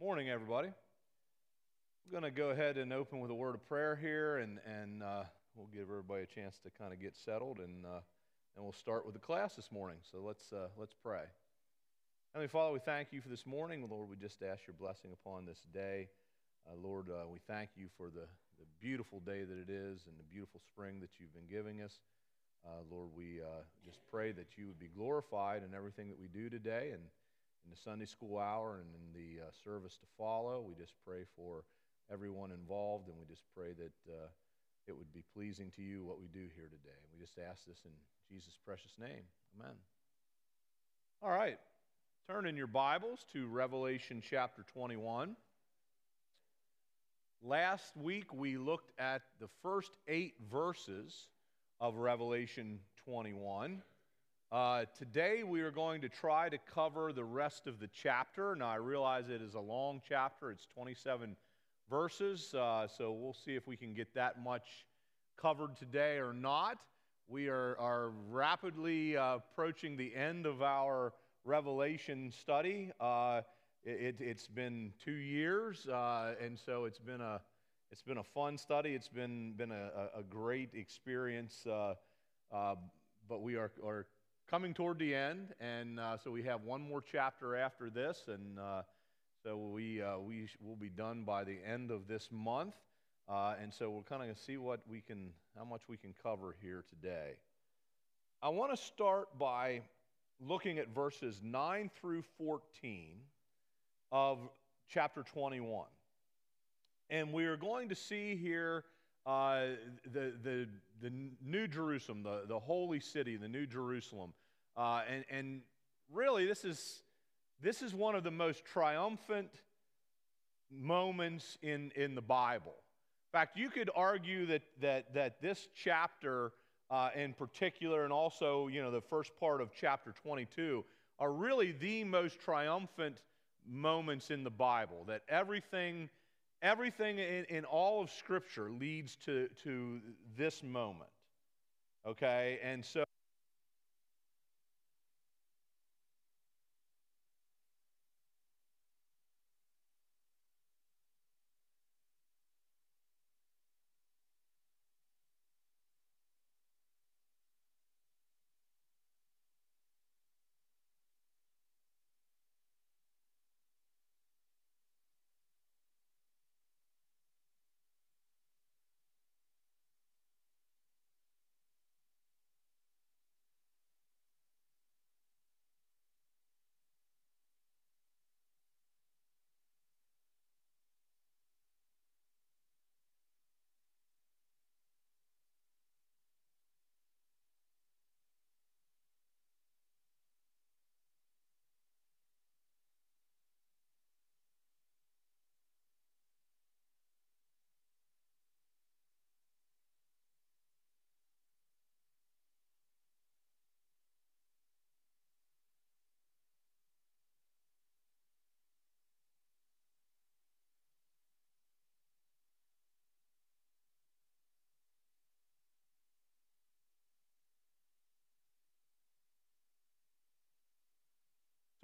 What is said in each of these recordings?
Morning, everybody. I'm going to go ahead and open with a word of prayer here, and, and uh, we'll give everybody a chance to kind of get settled, and, uh, and we'll start with the class this morning. So let's, uh, let's pray. Heavenly Father, we thank you for this morning. Lord, we just ask your blessing upon this day. Uh, Lord, uh, we thank you for the, the beautiful day that it is and the beautiful spring that you've been giving us. Uh, Lord, we just pray that you would be glorified in everything that we do today and in the Sunday school hour and in the uh, service to follow. We just pray for everyone involved, and we just pray that uh, it would be pleasing to you what we do here today. We just ask this in Jesus' precious name. Amen. All right. Turn in your Bibles to Revelation chapter 21. Last week we looked at the first eight verses of Revelation 21. Uh, today we are going to try to cover the rest of the chapter. Now, I realize it is a long chapter, it's 27 verses, uh, so we'll see if we can get that much covered today or not. We are, are rapidly uh, approaching the end of our Revelation study. Uh, it, has been two years, uh, and so it's been a it's been a fun study. It's been been a, a great experience. Uh, but we are, are coming toward the end, and uh, so we have one more chapter after this, and uh, so we uh, we will be done by the end of this month, uh, and so we're kind of going to see what we can, how much we can cover here today. I want to start by looking at verses nine through fourteen of chapter twenty-one, and we are going to see here. Uh, the, the, the New Jerusalem, the, the holy city, the New Jerusalem. Uh, and, and really, this is, this is one of the most triumphant moments in, in the Bible. In fact, you could argue that, that, that this chapter uh, in particular, and also you know, the first part of chapter 22, are really the most triumphant moments in the Bible. That everything Everything in, in all of Scripture leads to, to this moment. Okay? And so.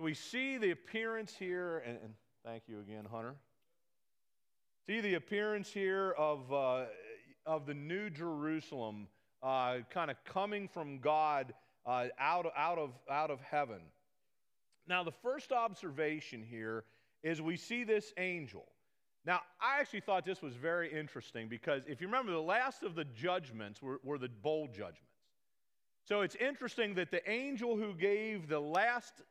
We see the appearance here, and, and thank you again, Hunter. See the appearance here of, uh, of the New Jerusalem uh, kind of coming from God uh, out, out, of, out of heaven. Now, the first observation here is we see this angel. Now, I actually thought this was very interesting because if you remember, the last of the judgments were, were the bowl judgments. So it's interesting that the angel who gave the last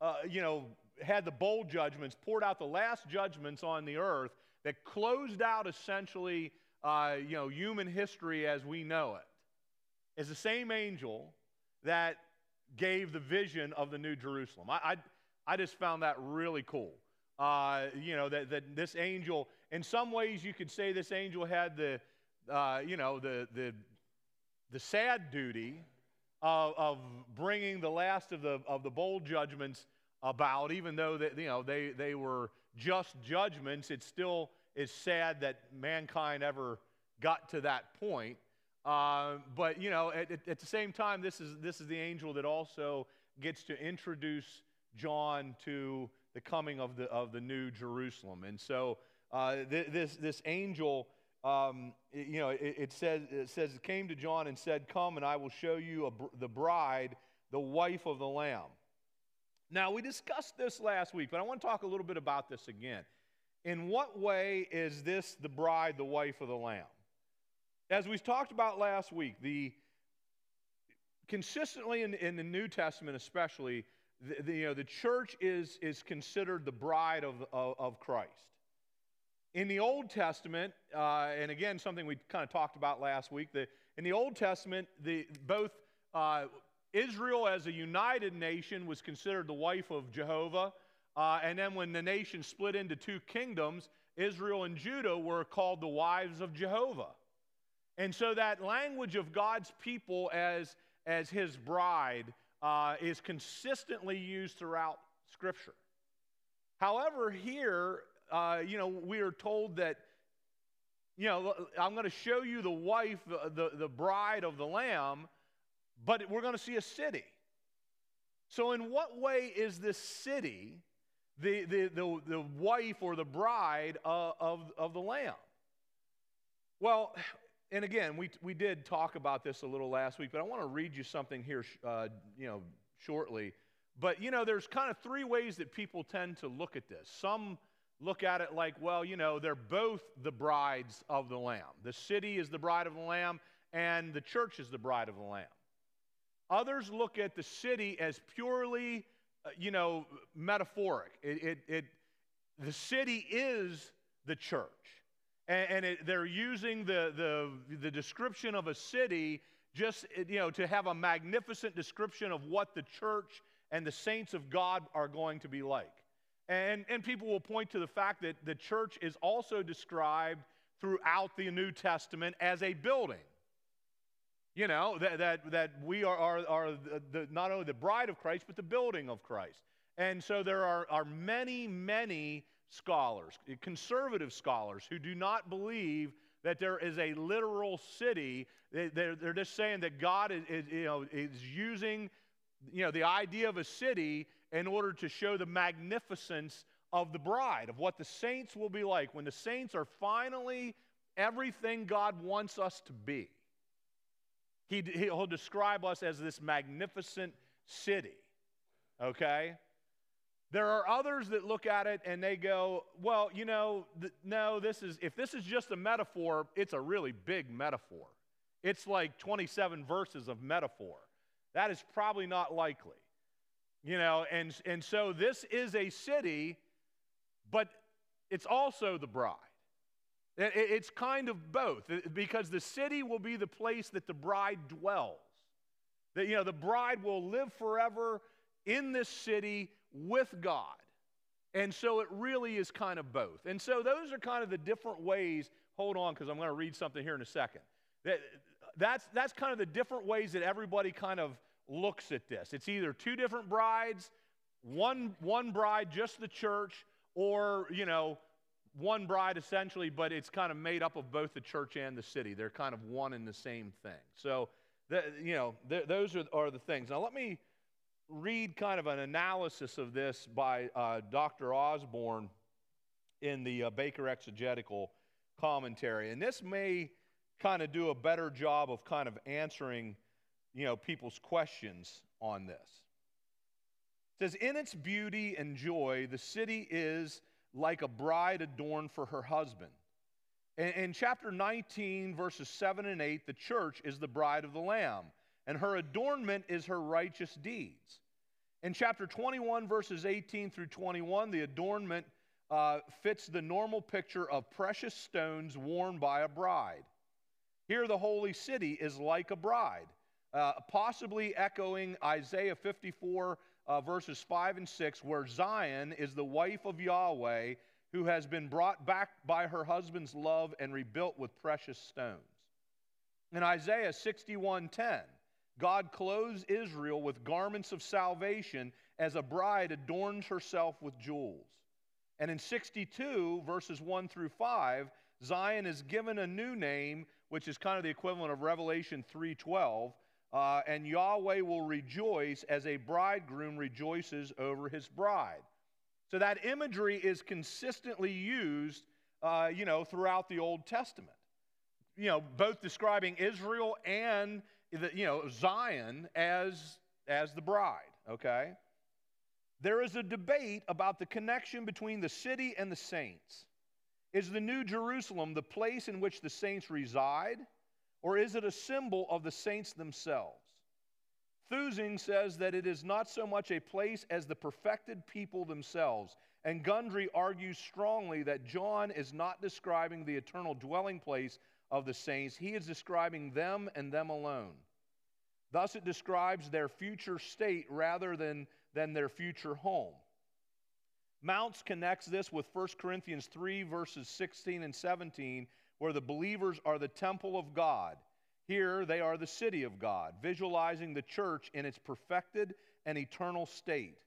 uh, you know, had the bowl judgments, poured out the last judgments on the earth that closed out essentially, uh, you know, human history as we know it, is the same angel that gave the vision of the New Jerusalem. I, I, I just found that really cool. Uh, you know, that, that this angel, in some ways, you could say this angel had the, uh, you know, the, the, the sad duty of, of bringing the last of the, of the bowl judgments about, even though that, you know, they, they were just judgments, it still is sad that mankind ever got to that point. Uh, but, you know, at, at the same time, this is, this is the angel that also gets to introduce John to the coming of the, of the new Jerusalem. And so uh, th- this, this angel, um, you know, it, it, says, it says, it came to John and said, Come and I will show you br- the bride, the wife of the Lamb. Now, we discussed this last week, but I want to talk a little bit about this again. In what way is this the bride, the wife of the Lamb? As we talked about last week, the consistently in, in the New Testament, especially, the, the, you know, the church is, is considered the bride of, of, of Christ. In the Old Testament, uh, and again, something we kind of talked about last week, the, in the Old Testament, the, both uh, Israel as a united nation was considered the wife of Jehovah. Uh, and then when the nation split into two kingdoms, Israel and Judah were called the wives of Jehovah. And so that language of God's people as, as his bride uh, is consistently used throughout Scripture. However, here, uh, you know, we are told that, you know, I'm going to show you the wife, the, the bride of the Lamb, but we're going to see a city. So, in what way is this city the, the, the, the wife or the bride of, of, of the Lamb? Well, and again, we, we did talk about this a little last week, but I want to read you something here, uh, you know, shortly. But, you know, there's kind of three ways that people tend to look at this. Some look at it like, well, you know, they're both the brides of the Lamb. The city is the bride of the Lamb, and the church is the bride of the Lamb. Others look at the city as purely, uh, you know, metaphoric. It, it, it, the city is the church. And, and it, they're using the, the, the description of a city just, you know, to have a magnificent description of what the church and the saints of God are going to be like. And, and people will point to the fact that the church is also described throughout the New Testament as a building. You know, that, that, that we are, are, are the, the, not only the bride of Christ, but the building of Christ. And so there are, are many, many scholars, conservative scholars, who do not believe that there is a literal city. They're, they're just saying that God is, is, you know, is using you know, the idea of a city in order to show the magnificence of the bride, of what the saints will be like when the saints are finally everything God wants us to be. He, he'll describe us as this magnificent city. Okay? There are others that look at it and they go, well, you know, th- no, this is, if this is just a metaphor, it's a really big metaphor. It's like 27 verses of metaphor. That is probably not likely. You know, and, and so this is a city, but it's also the bride. It's kind of both uh, because the city will be the place that the bride dwells. That, you know, the bride will live forever in this city with God. And so it really is kind of both. And so those are kind of the different ways. Hold on, because I'm going to read something here in a second. That, that's, that's kind of the different ways that everybody kind of looks at this. It's either two different brides, one, one bride, just the church, or, you know, one bride essentially, but it's kind of made up of both the church and the city. They're kind of one and the same thing. So, the, you know, those are, are the things. Now, let me read kind of an analysis of this by uh, Dr. Osborne in the uh, Baker Exegetical Commentary. And this may kind of do a better job of kind of answering, you know, people's questions on this. It says, In its beauty and joy, the city is like a bride adorned for her husband. In, in chapter 19, verses 7 and 8, the church is the bride of the Lamb, and her adornment is her righteous deeds. In chapter 21, verses 18 through 21, the adornment uh, fits the normal picture of precious stones worn by a bride. Here, the holy city is like a bride, uh, possibly echoing Isaiah 54 uh, verses 5 and 6, where Zion is the wife of Yahweh who has been brought back by her husband's love and rebuilt with precious stones. In Isaiah 61:10, God clothes Israel with garments of salvation as a bride adorns herself with jewels. And in 62 verses 1 through 5, Zion is given a new name, which is kind of the equivalent of Revelation 3:12, uh, and Yahweh will rejoice as a bridegroom rejoices over his bride. So that imagery is consistently used, uh, you know, throughout the Old Testament. You know, both describing Israel and the, you know Zion as as the bride. Okay. There is a debate about the connection between the city and the saints. Is the New Jerusalem the place in which the saints reside, or is it a symbol of the saints themselves? Thusing says that it is not so much a place as the perfected people themselves, and Gundry argues strongly that John is not describing the eternal dwelling place of the saints, he is describing them and them alone. Thus, it describes their future state rather than, than their future home. Mounce connects this with 1 Corinthians 3, verses 16 and 17, where the believers are the temple of God. Here, they are the city of God, visualizing the church in its perfected and eternal state.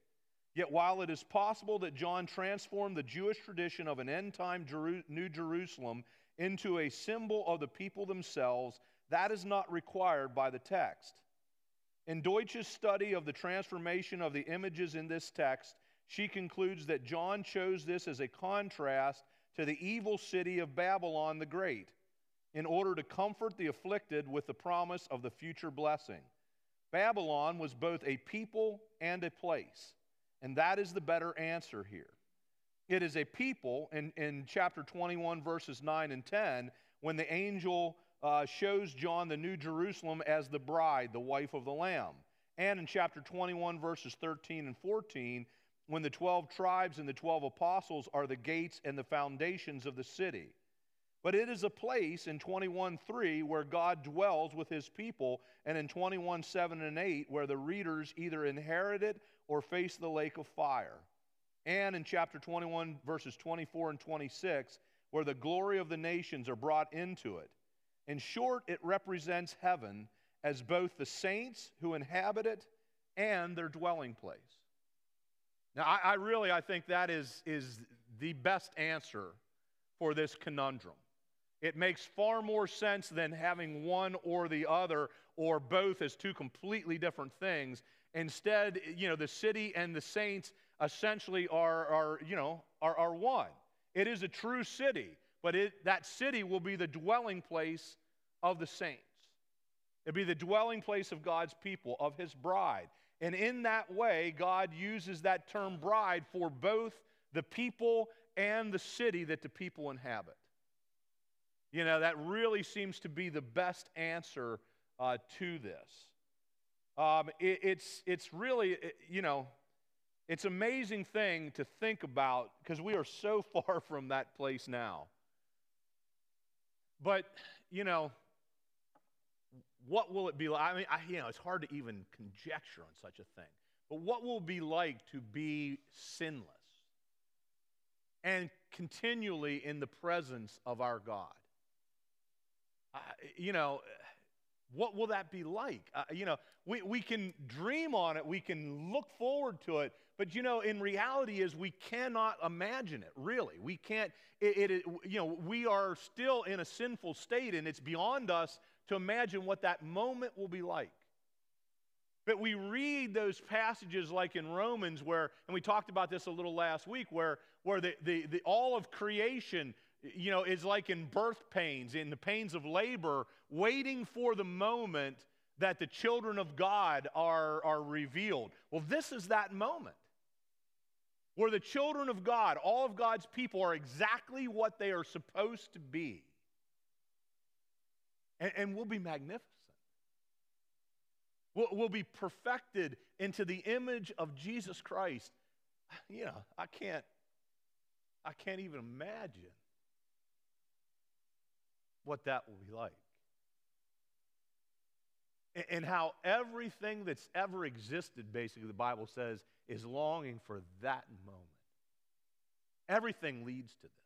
Yet, while it is possible that John transformed the Jewish tradition of an end time Jeru- New Jerusalem into a symbol of the people themselves, that is not required by the text. In Deutsch's study of the transformation of the images in this text, she concludes that John chose this as a contrast to the evil city of Babylon the Great in order to comfort the afflicted with the promise of the future blessing. Babylon was both a people and a place, and that is the better answer here. It is a people in, in chapter 21, verses 9 and 10, when the angel uh, shows John the New Jerusalem as the bride, the wife of the Lamb. And in chapter 21, verses 13 and 14, when the 12 tribes and the 12 apostles are the gates and the foundations of the city. But it is a place in 21:3 where God dwells with his people, and in 21:7 and 8 where the readers either inherit it or face the lake of fire. And in chapter 21, verses 24 and 26, where the glory of the nations are brought into it. In short, it represents heaven as both the saints who inhabit it and their dwelling place. Now, I, I, really I think that is, is the best answer for this conundrum. It makes far more sense than having one or the other or both as two completely different things. Instead, you know, the city and the saints essentially are, are you know, are, are one. It is a true city, but it, that city will be the dwelling place of the saints. It'll be the dwelling place of God's people, of his bride. And in that way, God uses that term bride for both the people and the city that the people inhabit. You know, that really seems to be the best answer uh, to this. Um, it, it's, it's really, you know, it's amazing thing to think about because we are so far from that place now. But, you know, what will it be like? I mean, I, you know, it's hard to even conjecture on such a thing. But what will it be like to be sinless and continually in the presence of our God? Uh, you know, what will that be like? Uh, you know, we, we can dream on it, we can look forward to it, but you know, in reality is we cannot imagine it, really. We can't, it, it, you know, we are still in a sinful state and it's beyond us to imagine what that moment will be like. But we read those passages like in Romans where, and we talked about this a little last week, where, where the, the, the, all of creation, you know, is like in birth pains, in the pains of labor, waiting for the moment that the children of God are, are revealed. Well, this is that moment where the children of God, all of God's people, are exactly what they are supposed to be and, and we'll be magnificent. We'll, we'll be perfected into the image of Jesus Christ. You know, I can't, I can't even imagine what that will be like. And, and how everything that's ever existed, basically, the Bible says, is longing for that moment. Everything leads to this.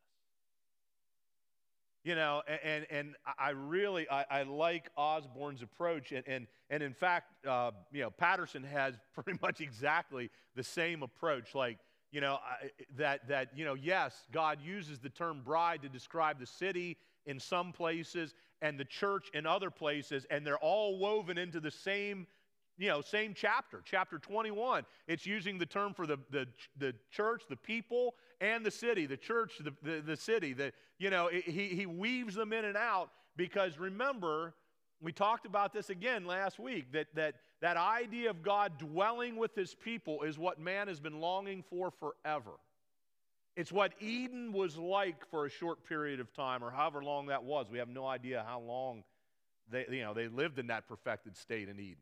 You know, and, and I really, I, I like Osborne's approach. And, and, and in fact, uh, you know, Patterson has pretty much exactly the same approach. Like, you know, that, that, you know, yes, God uses the term bride to describe the city in some places and the church in other places, and they're all woven into the same you know, same chapter, chapter 21. It's using the term for the, the, the church, the people, and the city, the church, the, the, the city. The, you know, it, he, he weaves them in and out because remember, we talked about this again last week that, that that idea of God dwelling with his people is what man has been longing for forever. It's what Eden was like for a short period of time, or however long that was. We have no idea how long they, you know, they lived in that perfected state in Eden.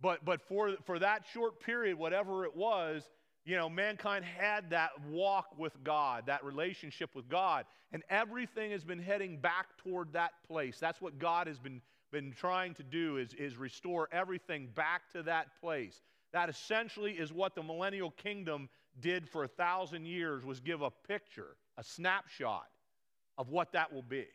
But, but for, for that short period, whatever it was, you know, mankind had that walk with God, that relationship with God. And everything has been heading back toward that place. That's what God has been, been trying to do is, is restore everything back to that place. That essentially is what the millennial kingdom did for a thousand years was give a picture, a snapshot of what that will be.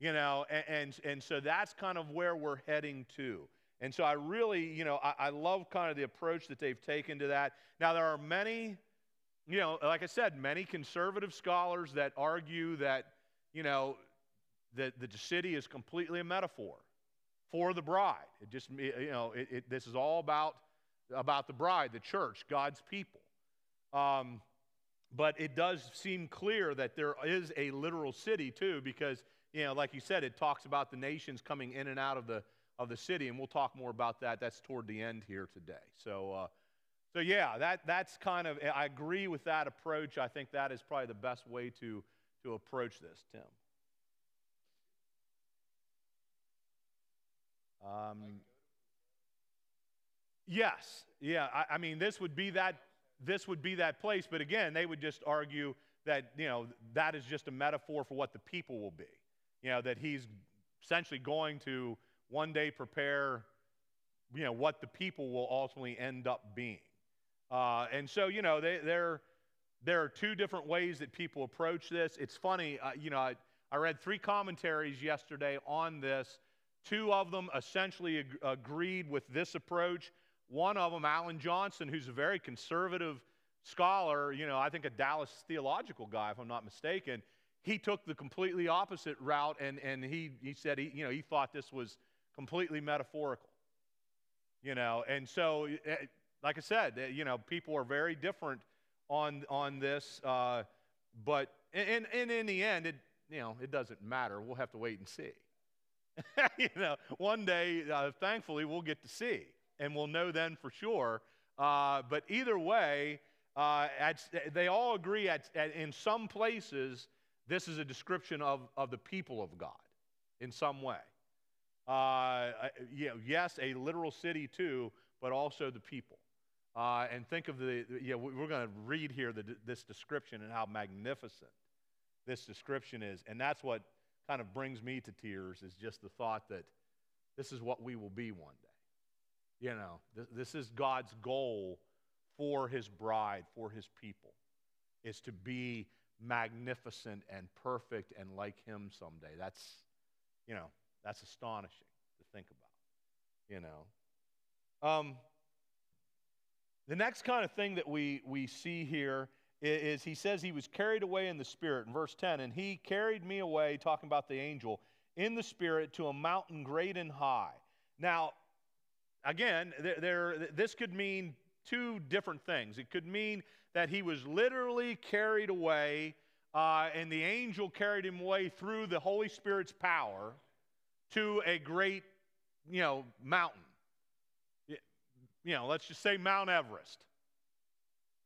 You know, and, and, and so that's kind of where we're heading to. And so I really, you know, I, I love kind of the approach that they've taken to that. Now, there are many, you know, like I said, many conservative scholars that argue that, you know, that the city is completely a metaphor for the bride. It just, you know, it, it, this is all about, about the bride, the church, God's people. Um, but it does seem clear that there is a literal city too, because you know, like you said, it talks about the nations coming in and out of the of the city, and we'll talk more about that. That's toward the end here today. So, uh, so yeah, that that's kind of. I agree with that approach. I think that is probably the best way to to approach this, Tim. Um, yes, yeah. I, I mean, this would be that this would be that place. But again, they would just argue that you know that is just a metaphor for what the people will be. You know that he's essentially going to one day prepare, you know, what the people will ultimately end up being. Uh, and so, you know, they, there, there are two different ways that people approach this. It's funny, uh, you know, I, I read three commentaries yesterday on this. Two of them essentially ag- agreed with this approach. One of them, Alan Johnson, who's a very conservative scholar, you know, I think a Dallas theological guy, if I'm not mistaken, he took the completely opposite route and, and he, he said he, you know, he thought this was completely metaphorical. You know, and so, eh, like I said, eh, you know, people are very different on, on this, uh, but and, and in the end, it, you know, it doesn't matter. We'll have to wait and see. you know, one day, uh, thankfully, we'll get to see, and we'll know then for sure. Uh, but either way, uh, at, they all agree at, at, in some places, this is a description of, of the people of God in some way. Uh, you know, yes, a literal city too, but also the people. Uh, and think of the, you know, we're going to read here the, this description and how magnificent this description is. And that's what kind of brings me to tears is just the thought that this is what we will be one day. You know, this, this is God's goal for his bride, for his people, is to be magnificent and perfect and like him someday. That's, you know, that's astonishing to think about, you know. Um, the next kind of thing that we, we see here is, is he says he was carried away in the Spirit in verse 10, and he carried me away, talking about the angel, in the Spirit to a mountain great and high. Now, again, there, there, this could mean two different things. It could mean that he was literally carried away, uh, and the angel carried him away through the Holy Spirit's power to a great, you know, mountain. You know, let's just say Mount Everest.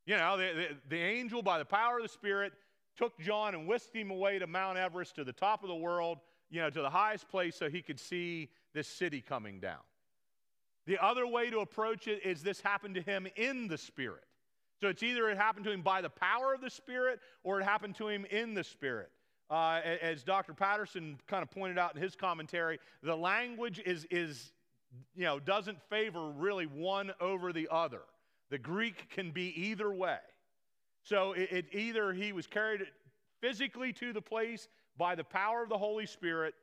You know, the, the, the, angel, by the power of the Spirit, took John and whisked him away to Mount Everest, to the top of the world, you know, to the highest place so he could see this city coming down. The other way to approach it is this happened to him in the Spirit. So it's either it happened to him by the power of the Spirit or it happened to him in the Spirit. Uh, as Dr. Patterson kind of pointed out in his commentary, the language is, is, you know, doesn't favor really one over the other. The Greek can be either way. So it, it either he was carried physically to the place by the power of the Holy Spirit,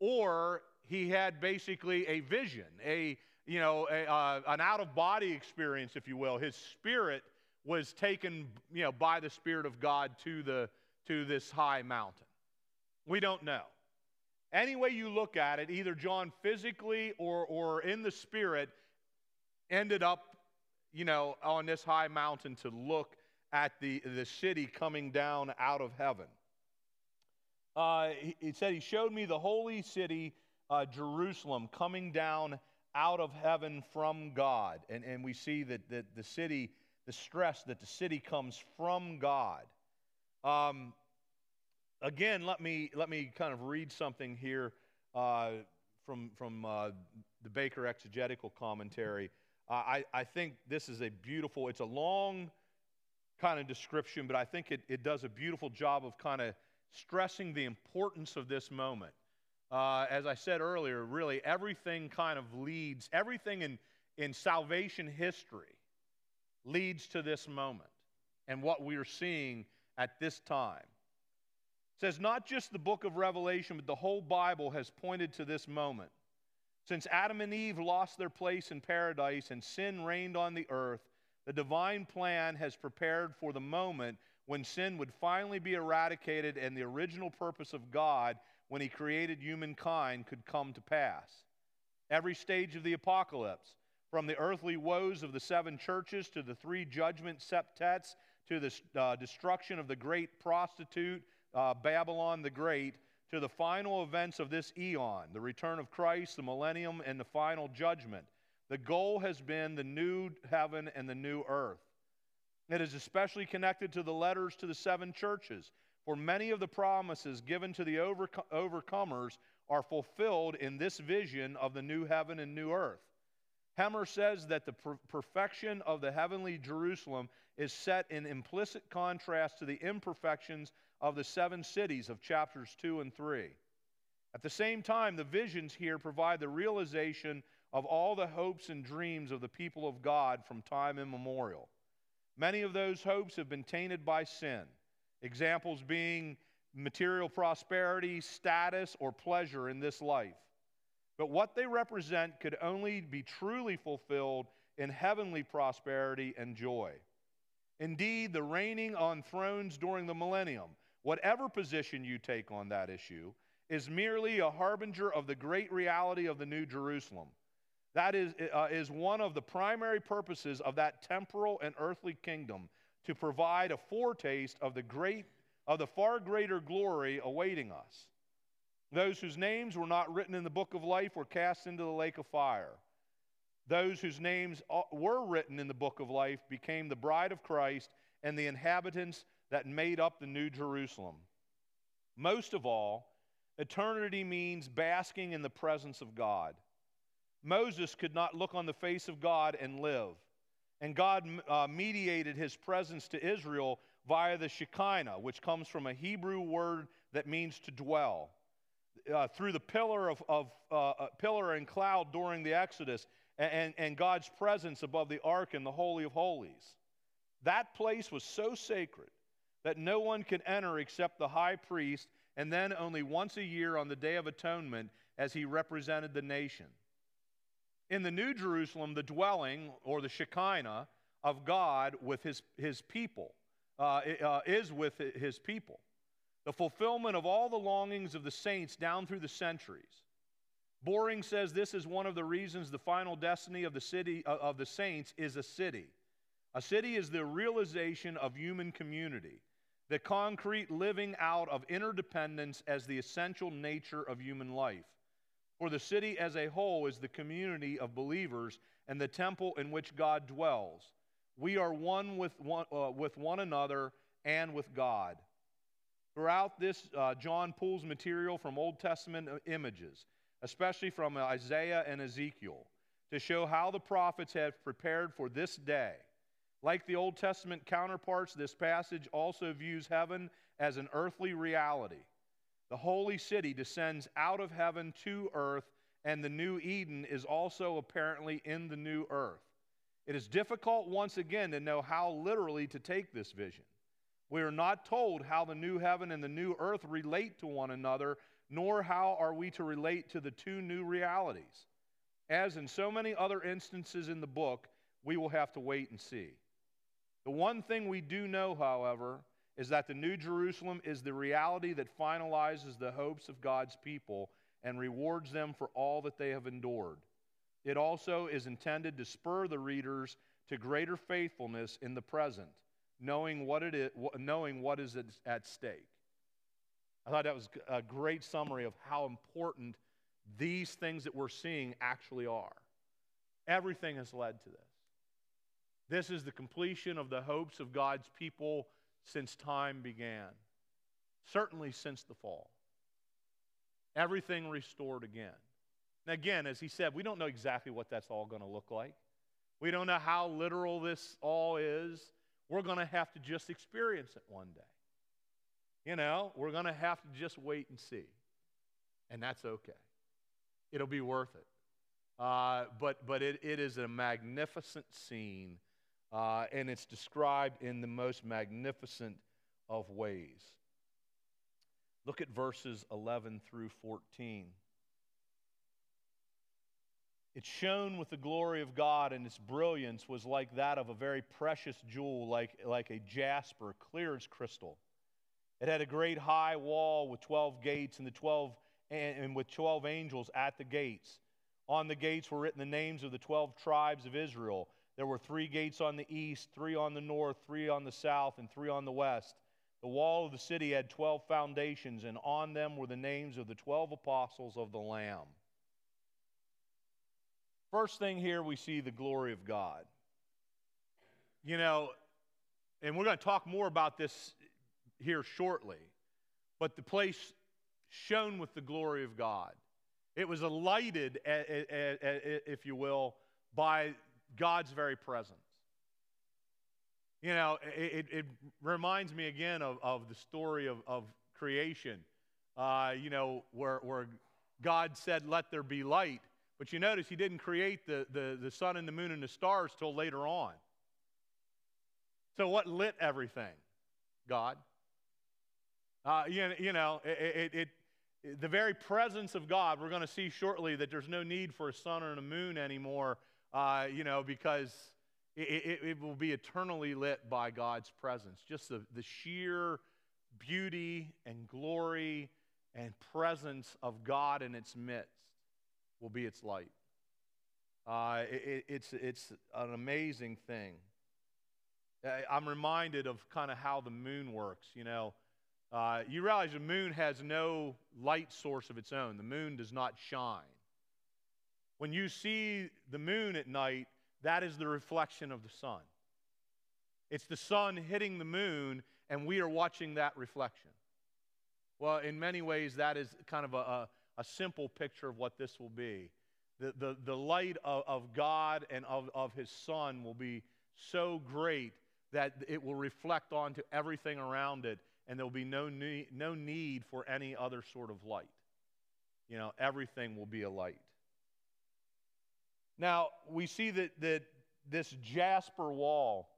or he had basically a vision, a you know, a, uh, an out of body experience, if you will. His spirit was taken, you know, by the Spirit of God to the to this high mountain. We don't know. any way you look at it, either John physically or, or in the spirit ended up, you know, on this high mountain to look at the, the city coming down out of heaven. Uh, he, he, said, He showed me the holy city, uh, Jerusalem, coming down out of heaven from God. And, and we see that, that the city, the stress that the city comes from God. Um, again, let me, let me kind of read something here uh, from, from uh, the Baker exegetical commentary. Uh, I, I think this is a beautiful, it's a long kind of description, but I think it, it does a beautiful job of kind of stressing the importance of this moment. Uh, as I said earlier, really everything kind of leads, everything in, in salvation history leads to this moment and what we are seeing at this time. It says, not just the book of Revelation, but the whole Bible has pointed to this moment. Since Adam and Eve lost their place in paradise and sin reigned on the earth, the divine plan has prepared for the moment when sin would finally be eradicated and the original purpose of God when he created humankind could come to pass. Every stage of the apocalypse, from the earthly woes of the seven churches to the three judgment septets to the uh, destruction of the great prostitute, uh, Babylon the Great, to the final events of this eon, the return of Christ, the millennium, and the final judgment. The goal has been the new heaven and the new earth. It is especially connected to the letters to the seven churches, for many of the promises given to the overcomers are fulfilled in this vision of the new heaven and new earth. Hemer says that the per- perfection of the heavenly Jerusalem is set in implicit contrast to the imperfections of the seven cities of chapters 2 and 3. At the same time, the visions here provide the realization of all the hopes and dreams of the people of God from time immemorial. Many of those hopes have been tainted by sin, examples being material prosperity, status, or pleasure in this life. But what they represent could only be truly fulfilled in heavenly prosperity and joy. Indeed, the reigning on thrones during the millennium, whatever position you take on that issue, is merely a harbinger of the great reality of the New Jerusalem that is, uh, is one of the primary purposes of that temporal and earthly kingdom to provide a foretaste of the great of the far greater glory awaiting us. Those whose names were not written in the book of life were cast into the lake of fire. Those whose names uh, were written in the book of life became the bride of Christ and the inhabitants that made up the new Jerusalem. Most of all, eternity means basking in the presence of God. Moses could not look on the face of God and live. And God uh, mediated his presence to Israel via the Shekinah, which comes from a Hebrew word that means to dwell. Uh, through the pillar of, of uh, uh pillar and cloud during the Exodus, and, and God's presence above the ark in the Holy of Holies. That place was so sacred that no one could enter except the high priest, and then only once a year on the Day of Atonement as he represented the nation. In the New Jerusalem, the dwelling or the Shekinah of God with his, his people uh, uh, is with his people. The fulfillment of all the longings of the saints down through the centuries. Boring says this is one of the reasons the final destiny of the city uh, of the saints is a city. A city is the realization of human community, the concrete living out of interdependence as the essential nature of human life. For the city as a whole is the community of believers and the temple in which God dwells. We are one with one, uh, with one another and with God. Throughout this, uh, John pulls material from Old Testament images, especially from Isaiah and Ezekiel, to show how the prophets have prepared for this day. Like the Old Testament counterparts, this passage also views heaven as an earthly reality. The holy city descends out of heaven to earth, and the new Eden is also apparently in the new earth. It is difficult once again to know how literally to take this vision. We are not told how the new heaven and the new earth relate to one another, nor how are we to relate to the two new realities. As in so many other instances in the book, we will have to wait and see. The one thing we do know, however, is that the New Jerusalem is the reality that finalizes the hopes of God's people and rewards them for all that they have endured. It also is intended to spur the readers to greater faithfulness in the present, knowing what, it is, knowing what is at stake. I thought that was a great summary of how important these things that we're seeing actually are. Everything has led to this. This is the completion of the hopes of God's people since time began, certainly since the fall. Everything restored again. And again, as he said, we don't know exactly what that's all going to look like. We don't know how literal this all is. We're going to have to just experience it one day. You know, we're going to have to just wait and see. And that's okay. It'll be worth it. Uh, but but it, it is a magnificent scene, uh, and it's described in the most magnificent of ways. Look at verses 11 through 14. It shone with the glory of God, and its brilliance was like that of a very precious jewel, like, like a jasper, clear as crystal. It had a great high wall with 12 gates, and, the 12, and, and with 12 angels at the gates. On the gates were written the names of the 12 tribes of Israel. There were three gates on the east, three on the north, three on the south, and three on the west. The wall of the city had 12 foundations, and on them were the names of the 12 apostles of the Lamb. First thing here, we see the glory of God. You know, and we're going to talk more about this here shortly, but the place shone with the glory of God. It was lighted, if you will, by God's very presence. You know, it, it reminds me again of, of the story of, of creation, uh, you know, where, where God said, Let there be light. But you notice he didn't create the, the, the sun and the moon and the stars till later on. So, what lit everything? God. Uh, you, you know, it, it, it, the very presence of God, we're going to see shortly that there's no need for a sun or a moon anymore, uh, you know, because it, it, will be eternally lit by God's presence. Just the, the sheer beauty and glory and presence of God in its midst will be its light. Uh, it, it's, it's an amazing thing. I'm reminded of kind of how the moon works. You know, uh, you realize the moon has no light source of its own, the moon does not shine. When you see the moon at night, that is the reflection of the sun. It's the sun hitting the moon, and we are watching that reflection. Well, in many ways, that is kind of a, a, a simple picture of what this will be. The, the, the light of, of God and of, of His Son will be so great that it will reflect onto everything around it and there will be no need, no need for any other sort of light. You know, everything will be a light. Now, we see that, that this jasper wall,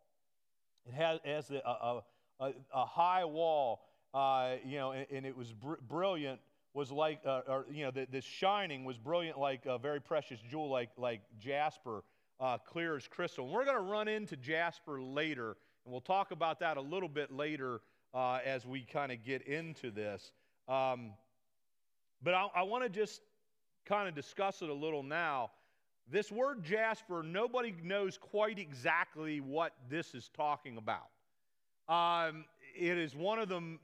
it has, has a, a, a, a high wall, uh, you know, and, and it was br- brilliant, was like, uh, or, you know, the, this shining was brilliant like a very precious jewel, like, like jasper, uh, clear as crystal. And we're going to run into jasper later, and we'll talk about that a little bit later uh, as we kind of get into this. Um, but I, I want to just kind of discuss it a little now. This word jasper, nobody knows quite exactly what this is talking about. Um, it is one of them,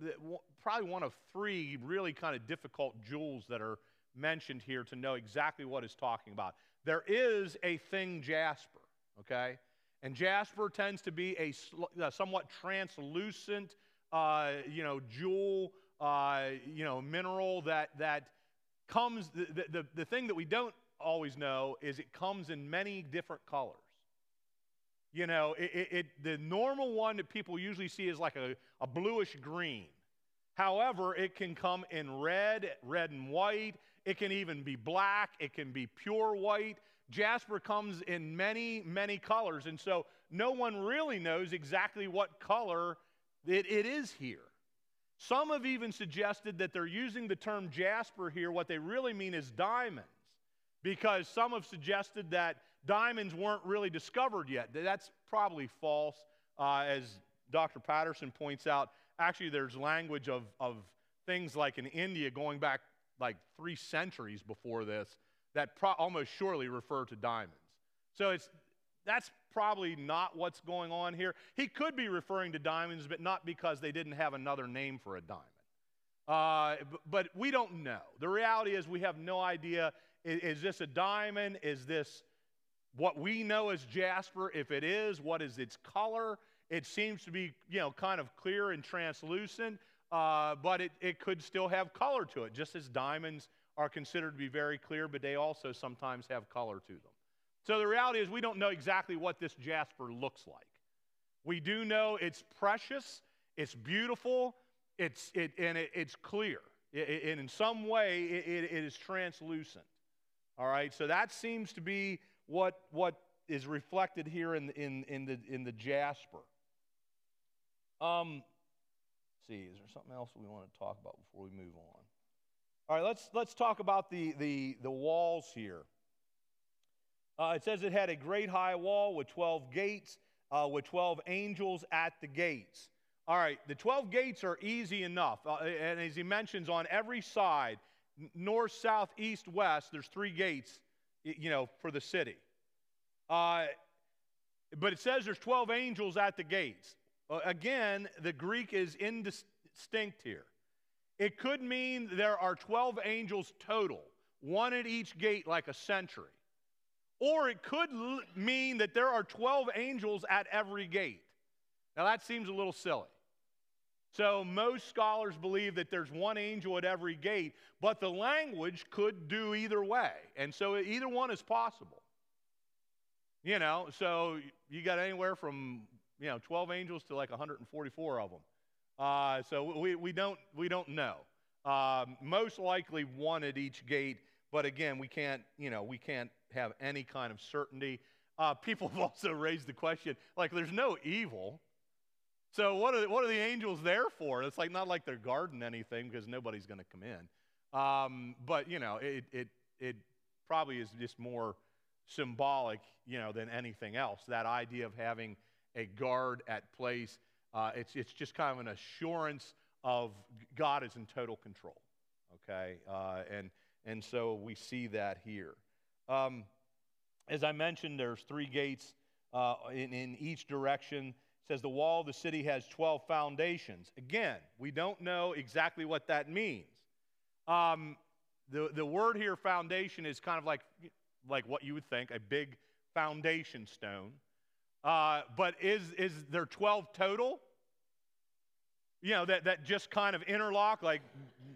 probably one of three really kind of difficult jewels that are mentioned here to know exactly what it's talking about. There is a thing jasper, okay? And jasper tends to be a, a somewhat translucent uh, you know, jewel, uh, you know, mineral that, that comes, the, the, the thing that we don't always know is it comes in many different colors. You know, it, it, it, the normal one that people usually see is like a, a bluish green. However, it can come in red, red and white. It can even be black. It can be pure white. Jasper comes in many, many colors. And so no one really knows exactly what color it, it is here. Some have even suggested that they're using the term jasper here. What they really mean is diamonds, because some have suggested that diamonds weren't really discovered yet. That's probably false, uh, as Dr. Patterson points out. Actually, there's language of, of things like in India going back like three centuries before this that pro- almost surely refer to diamonds. So it's that's probably not what's going on here. He could be referring to diamonds, but not because they didn't have another name for a diamond. Uh, but we don't know. The reality is, we have no idea. Is, is this a diamond? Is this what we know as jasper? If it is, what is its color? It seems to be, you know, kind of clear and translucent, uh, but it, it could still have color to it, just as diamonds are considered to be very clear, but they also sometimes have color to them. So the reality is, we don't know exactly what this jasper looks like. We do know it's precious, it's beautiful, it's, it, and it, it's clear. It, and in some way, it, it is translucent. All right, so that seems to be what, what is reflected here in, in, in, the, in the jasper. Um, see, is there something else we want to talk about before we move on? All right, let's, let's talk about the, the, the walls here. Uh, it says it had a great high wall with 12 gates, uh, with 12 angels at the gates. All right, the 12 gates are easy enough. Uh, and as he mentions, on every side, north, south, east, west, there's three gates, you know, for the city. Uh, but it says there's 12 angels at the gates. Uh, again, the Greek is indistinct here. It could mean there are 12 angels total, one at each gate, like a century. Or it could mean that there are 12 angels at every gate. Now, that seems a little silly. So, most scholars believe that there's one angel at every gate, but the language could do either way. And so, either one is possible. You know, so you got anywhere from, you know, 12 angels to like 144 of them. Uh, so, we, we, don't, we don't know. Um, most likely one at each gate, but again, we can't, you know, we can't have any kind of certainty. Uh, people have also raised the question like, there's no evil. So, what are, what are the angels there for? It's like not like they're guarding anything because nobody's going to come in. Um, but, you know, it, it, it probably is just more symbolic, you know, than anything else. That idea of having a guard at place, uh, it's, it's just kind of an assurance of God is in total control. Okay? Uh, and, and so we see that here. Um, as I mentioned, there's three gates uh, in, in each direction. It says the wall of the city has 12 foundations. Again, we don't know exactly what that means. Um, the, the word here, foundation, is kind of like, like what you would think, a big foundation stone. Uh, but is, is there 12 total? You know, that, that just kind of interlock, like,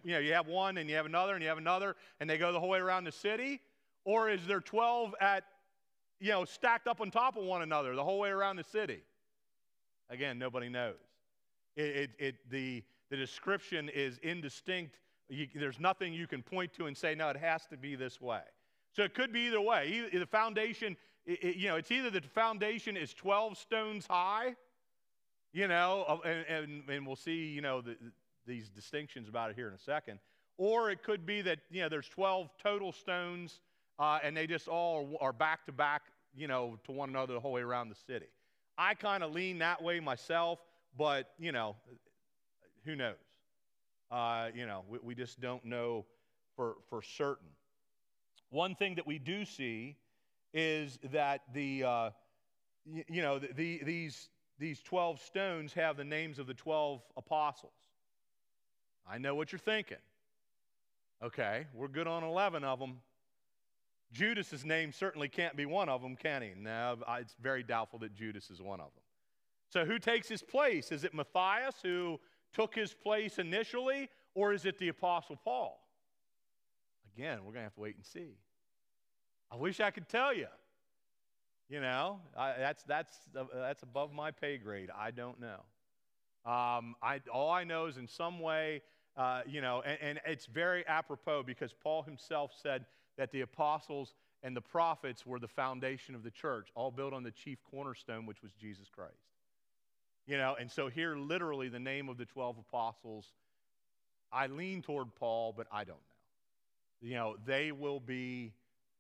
you know, you have one and you have another and you have another, and they go the whole way around the city? Or is there 12 at, you know, stacked up on top of one another the whole way around the city? Again, nobody knows. It, it, it the, the description is indistinct. You, there's nothing you can point to and say, no, it has to be this way. So it could be either way. The foundation, it, you know, it's either the foundation is 12 stones high, you know, and, and, and we'll see, you know, the, these distinctions about it here in a second. Or it could be that, you know, there's 12 total stones uh, and they just all are back to back, you know, to one another the whole way around the city. I kind of lean that way myself, but, you know, who knows? Uh, you know, we, we, just don't know for, for certain. One thing that we do see is that the, uh, you, you know, the, the, these, these 12 stones have the names of the 12 apostles. I know what you're thinking. Okay, we're good on 11 of them. Judas's name certainly can't be one of them, can he? No, it's very doubtful that Judas is one of them. So who takes his place? Is it Matthias who took his place initially, or is it the Apostle Paul? Again, we're going to have to wait and see. I wish I could tell you. You know, I, that's, that's, uh, that's above my pay grade. I don't know. Um, I, all I know is in some way, uh, you know, and, and it's very apropos because Paul himself said that the apostles and the prophets were the foundation of the church, all built on the chief cornerstone, which was Jesus Christ. You know, and so here, literally, the name of the 12 apostles, I lean toward Paul, but I don't know. You know, they will be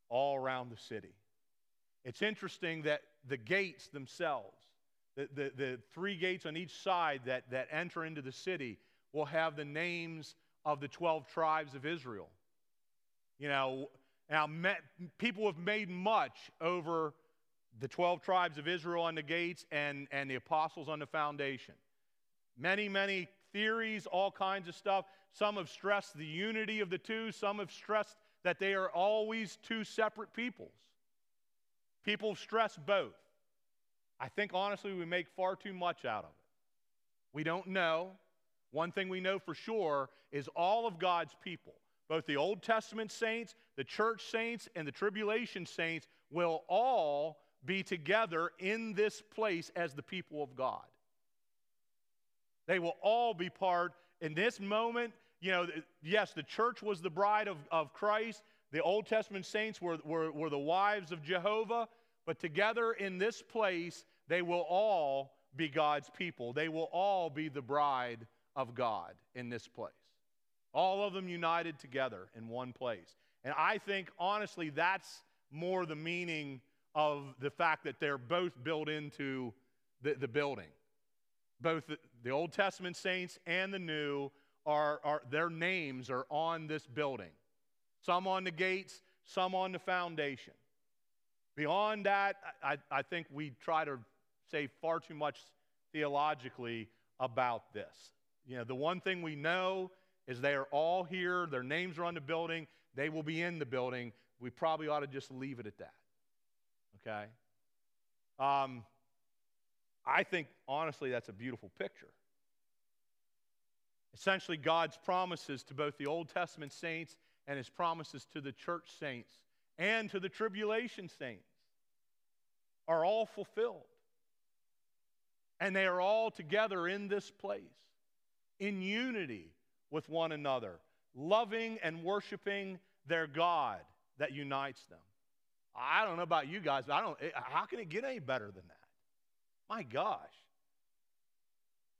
all around the city. It's interesting that the gates themselves, the, the, the three gates on each side that, that enter into the city, will have the names of the 12 tribes of Israel You know, now people have made much over the 12 tribes of Israel on the gates and, and the apostles on the foundation. Many, many theories, all kinds of stuff. Some have stressed the unity of the two, some have stressed that they are always two separate peoples. People stress both. I think honestly we make far too much out of it. We don't know. One thing we know for sure is all of God's people, both the Old Testament saints, the church saints, and the tribulation saints, will all be together in this place as the people of God. They will all be part in this moment. You know, yes, the church was the bride of, of Christ, the Old Testament saints were, were, were the wives of Jehovah, but together in this place, they will all be God's people. They will all be the bride of God in this place. All of them united together in one place. And I think, honestly, that's more the meaning of the fact that they're both built into the, the building. Both the, the Old Testament saints and the New are, are, their names are on this building. Some on the gates, some on the foundation. Beyond that, I, I think we try to say far too much theologically about this. You know, the one thing we know is they are all here, their names are on the building, they will be in the building. We probably ought to just leave it at that okay? Um, I think, honestly, that's a beautiful picture. Essentially, God's promises to both the Old Testament saints and his promises to the church saints and to the tribulation saints are all fulfilled. And they are all together in this place, in unity with one another, loving and worshiping their God that unites them. I don't know about you guys, but I don't, how can it get any better than that? My gosh.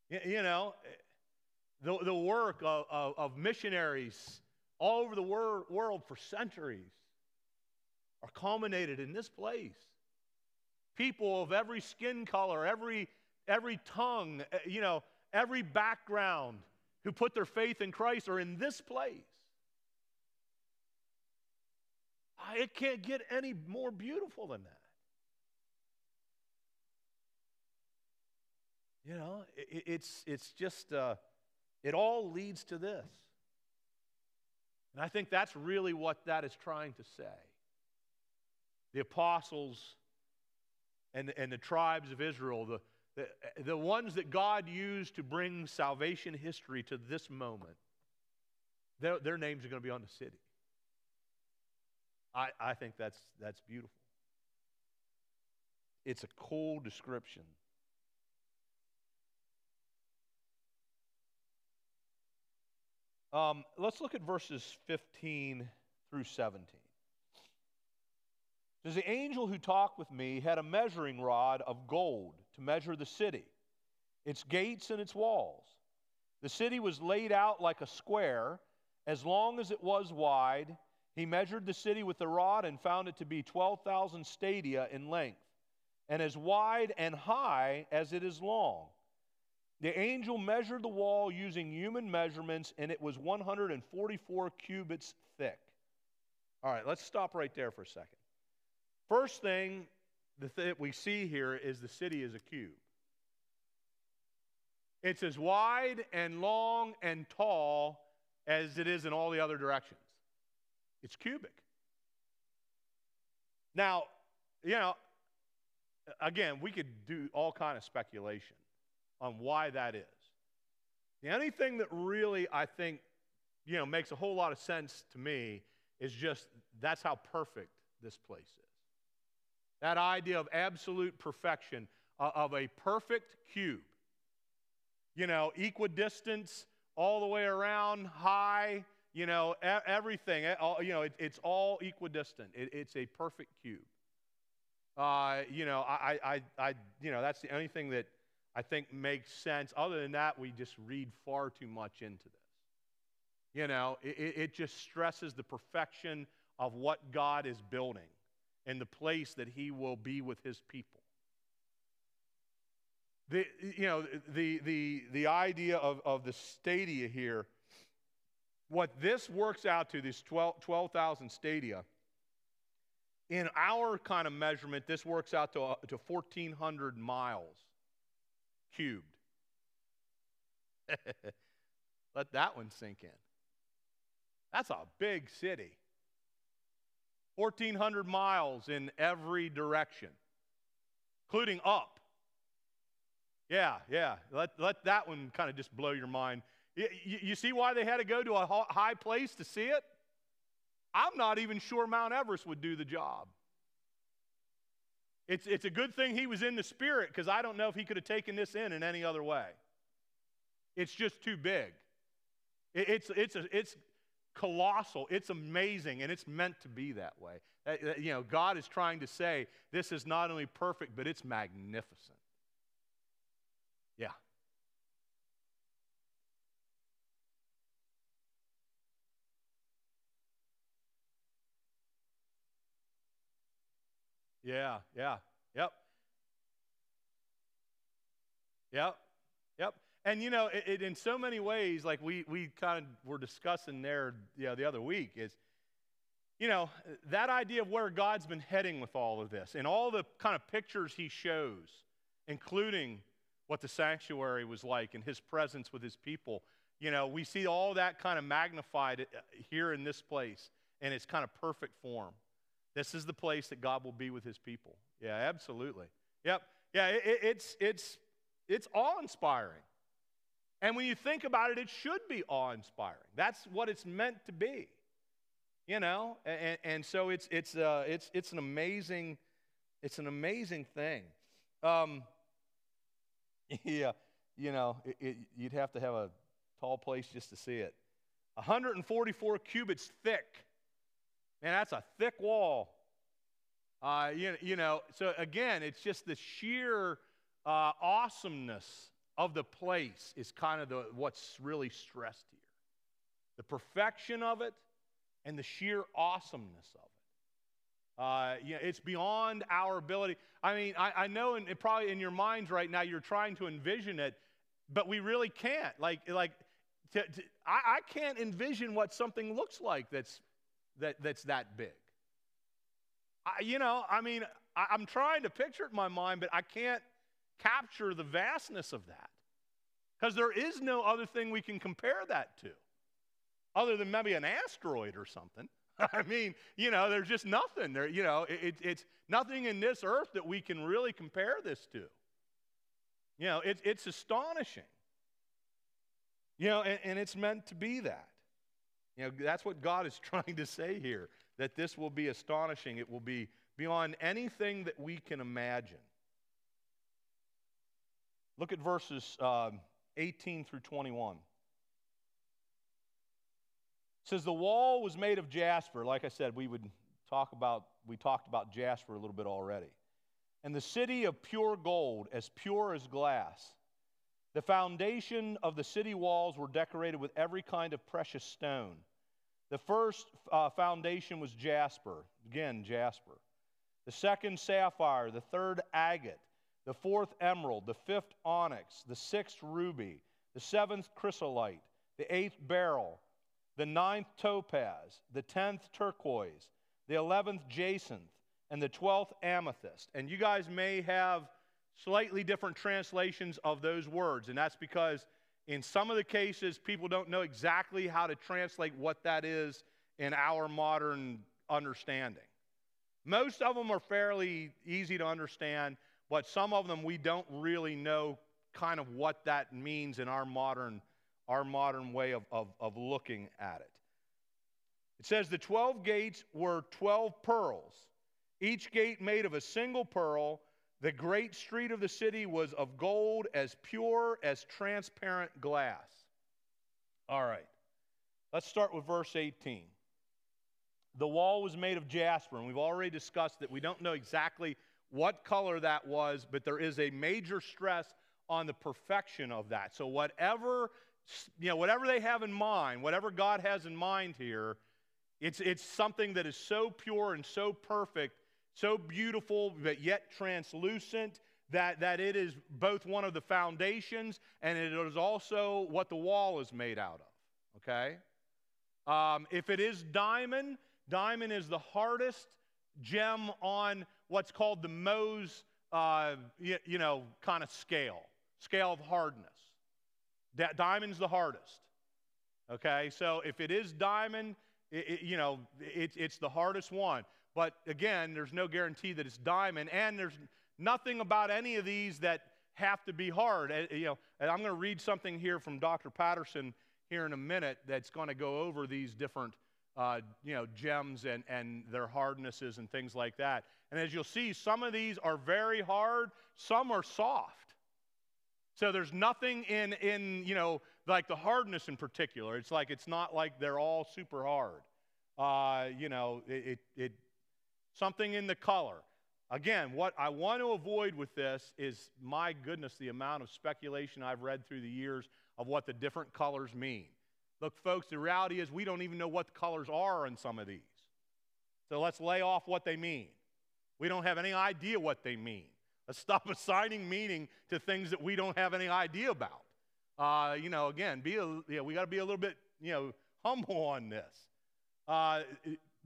You, know, the, the work of, of, of missionaries all over the wor- world for centuries are culminated in this place. People of every skin color, every, every tongue, eh, you know, every background who put their faith in Christ are in this place. It can't get any more beautiful than that. You know, it, it's, it's just, uh, it all leads to this. And I think that's really what that is trying to say. The apostles and, and the tribes of Israel, the, the, the ones that God used to bring salvation history to this moment, their, their names are going to be on the city. I, I think that's, that's beautiful. It's a cool description. Um, let's look at verses 15 through 17. Says the angel who talked with me had a measuring rod of gold to measure the city, its gates and its walls. The city was laid out like a square, as long as it was wide he measured the city with the rod and found it to be 12,000 stadia in length, and as wide and high as it is long. The angel measured the wall using human measurements, and it was 144 cubits thick. All right, let's stop right there for a second. First thing that we see here is the city is a cube. It's as wide and long and tall as it is in all the other directions. It's cubic. Now, you know, again, we could do all kind of speculation on why that is. The only thing that really I think, you know, makes a whole lot of sense to me is just that's how perfect this place is. That idea of absolute perfection, uh, of a perfect cube. You know, equidistance all the way around, high, you know, everything, you know, it's all equidistant. it's a perfect cube. Uh, you know, I, I, I, you know, that's the only thing that I think makes sense. Other than that, we just read far too much into this. You know, it, it just stresses the perfection of what God is building and the place that He will be with His people. The, you know, the, the, the idea of, of the stadia here what this works out to, this 12 12,000 stadia, in our kind of measurement, this works out to, uh, to 1,400 miles cubed. Let that one sink in. That's a big city. 1,400 miles in every direction, including up. Yeah, yeah. Let, let that one kind of just blow your mind. You, you, see why they had to go to a high place to see it? I'm not even sure Mount Everest would do the job. It's, it's a good thing he was in the spirit because I don't know if he could have taken this in in any other way. It's just too big. It, it's, it's, a, it's colossal, it's amazing, and it's meant to be that way. That, that, you know, God is trying to say this is not only perfect, but it's magnificent. Yeah. Yeah, yeah, yep. Yep, yep. And you know, it, it, in so many ways, like we, we kind of were discussing there you know, the other week, is, you know, that idea of where God's been heading with all of this and all the kind of pictures he shows, including what the sanctuary was like and his presence with his people. You know, we see all that kind of magnified uh, here in this place in its kind of perfect form. This is the place that God will be with his people. Yeah, absolutely. Yep. Yeah, it, it's, it's, it's awe inspiring. And when you think about it, it should be awe inspiring. That's what it's meant to be. You know, and, and so it's, it's, uh, it's, it's an amazing, it's an amazing thing. Um, yeah, you know, it, it, you'd have to have a tall place just to see it. 144 cubits thick. Man, that's a thick wall. Uh, you, you know, so again, it's just the sheer uh, awesomeness of the place is kind of the, what's really stressed here. The perfection of it and the sheer awesomeness of it. Uh, you know, it's beyond our ability. I mean, I, I know, in, probably in your minds right now, you're trying to envision it, but we really can't. Like, like, to, to, I, I can't envision what something looks like that's that, that's that big. I, you know, I mean, I, I'm trying to picture it in my mind, but I can't capture the vastness of that. Because there is no other thing we can compare that to, other than maybe an asteroid or something. I mean, you know, there's just nothing there. You know, it, it's nothing in this earth that we can really compare this to. You know, it, it's astonishing. You know, and, and it's meant to be that. You know, that's what God is trying to say here that this will be astonishing. It will be beyond anything that we can imagine. Look at verses um, 18 through 21. It says the wall was made of jasper. Like I said, we would talk about we talked about jasper a little bit already. And the city of pure gold, as pure as glass. The foundation of the city walls were decorated with every kind of precious stone. The first uh, foundation was jasper, again, jasper. The second, sapphire. The third, agate. The fourth, emerald. The fifth, onyx. The sixth, ruby. The seventh, chrysolite. The eighth, beryl. The ninth, topaz. The tenth, turquoise. The eleventh, jacinth. And the twelfth, amethyst. And you guys may have slightly different translations of those words, and that's because in some of the cases, people don't know exactly how to translate what that is in our modern understanding. Most of them are fairly easy to understand, but some of them we don't really know kind of what that means in our modern, our modern way of, of, of looking at it. It says the 12 gates were 12 pearls, each gate made of a single pearl the great street of the city was of gold, as pure as transparent glass. All right, let's start with verse 18. The wall was made of jasper, and we've already discussed that we don't know exactly what color that was, but there is a major stress on the perfection of that. So, whatever, you know, whatever they have in mind, whatever God has in mind here, it's, it's something that is so pure and so perfect so beautiful but yet translucent that, that it is both one of the foundations and it is also what the wall is made out of. Okay? Um, if it is diamond, diamond is the hardest gem on what's called the Mohs, uh, you, you, know, kind of scale, scale of hardness. Diamond's the hardest. Okay, so if it is diamond, it, it, you know, it, it's the hardest one. But again, there's no guarantee that it's diamond, and there's nothing about any of these that have to be hard. Uh, you know, and I'm going to read something here from Dr. Patterson here in a minute that's going to go over these different, uh, you know, gems and, and their hardnesses and things like that. And as you'll see, some of these are very hard, some are soft. So there's nothing in, in you know, like the hardness in particular. It's like it's not like they're all super hard. Uh, you know, it, it, it something in the color. Again, what I want to avoid with this is, my goodness, the amount of speculation I've read through the years of what the different colors mean. Look, folks, the reality is we don't even know what the colors are in some of these. So let's lay off what they mean. We don't have any idea what they mean. Let's stop assigning meaning to things that we don't have any idea about. Uh, you know, again, be a, we got to be a little bit, you know, humble on this. Uh,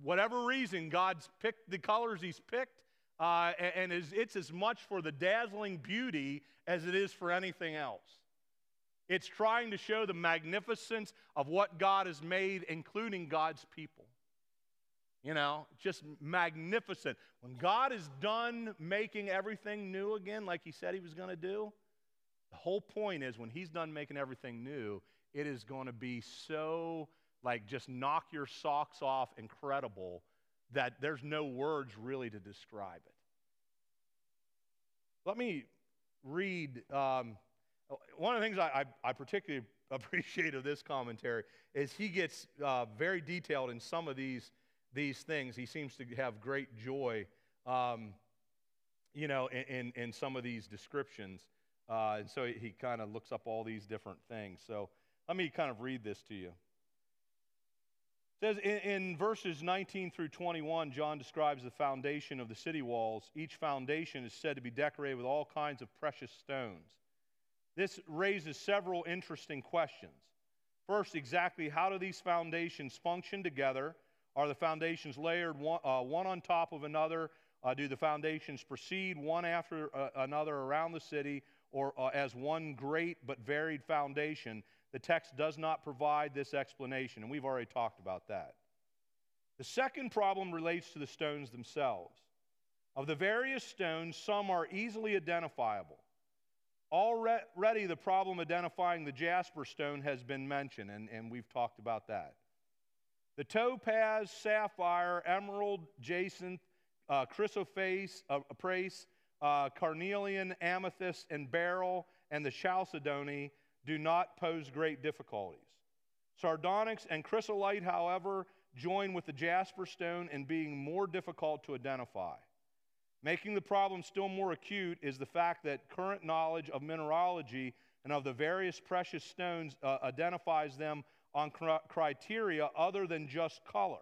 whatever reason, God's picked the colors He's picked uh, and, and it's as much for the dazzling beauty as it is for anything else. It's trying to show the magnificence of what God has made, including God's people. You know, just magnificent. When God is done making everything new again, like He said He was going to do, the whole point is when He's done making everything new, it is going to be so, like, just knock your socks off, incredible that there's no words really to describe it. Let me read um, one of the things I, I, I, particularly appreciate of this commentary is he gets uh, very detailed in some of these, these things. He seems to have great joy, um, you know, in, in, in, some of these descriptions. Uh, and so he kind of looks up all these different things. So let me kind of read this to you says in, in, verses 19 through 21, John describes the foundation of the city walls. Each foundation is said to be decorated with all kinds of precious stones. This raises several interesting questions. First, exactly how do these foundations function together? Are the foundations layered one, uh, one on top of another? Uh, do the foundations proceed one after uh, another around the city or uh, as one great but varied foundation? The text does not provide this explanation, and we've already talked about that. The second problem relates to the stones themselves. Of the various stones, some are easily identifiable. Already, the problem identifying the jasper stone has been mentioned, and, and we've talked about that. The topaz, sapphire, emerald, jacinth, uh, chrysoprase, uh, uh, carnelian, amethyst, and beryl, and the chalcedony do not pose great difficulties. Sardonyx and chrysolite, however, join with the jasper stone in being more difficult to identify. Making the problem still more acute is the fact that current knowledge of mineralogy and of the various precious stones uh, identifies them on cr- criteria other than just color.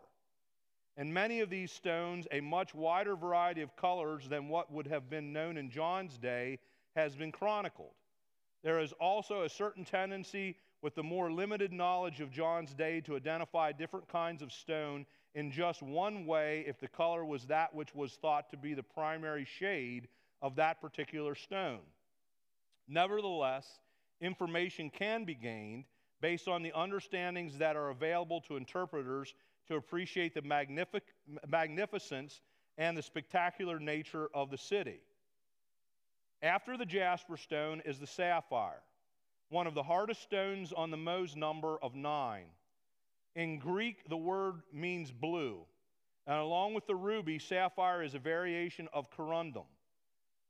And many of these stones, a much wider variety of colors than what would have been known in John's day, has been chronicled. There is also a certain tendency with the more limited knowledge of John's day to identify different kinds of stone in just one way if the color was that which was thought to be the primary shade of that particular stone. Nevertheless, information can be gained based on the understandings that are available to interpreters to appreciate the magnific- magnificence and the spectacular nature of the city. After the jasper stone is the sapphire, one of the hardest stones on the Mohs number of nine. In Greek, the word means blue. And along with the ruby, sapphire is a variation of corundum.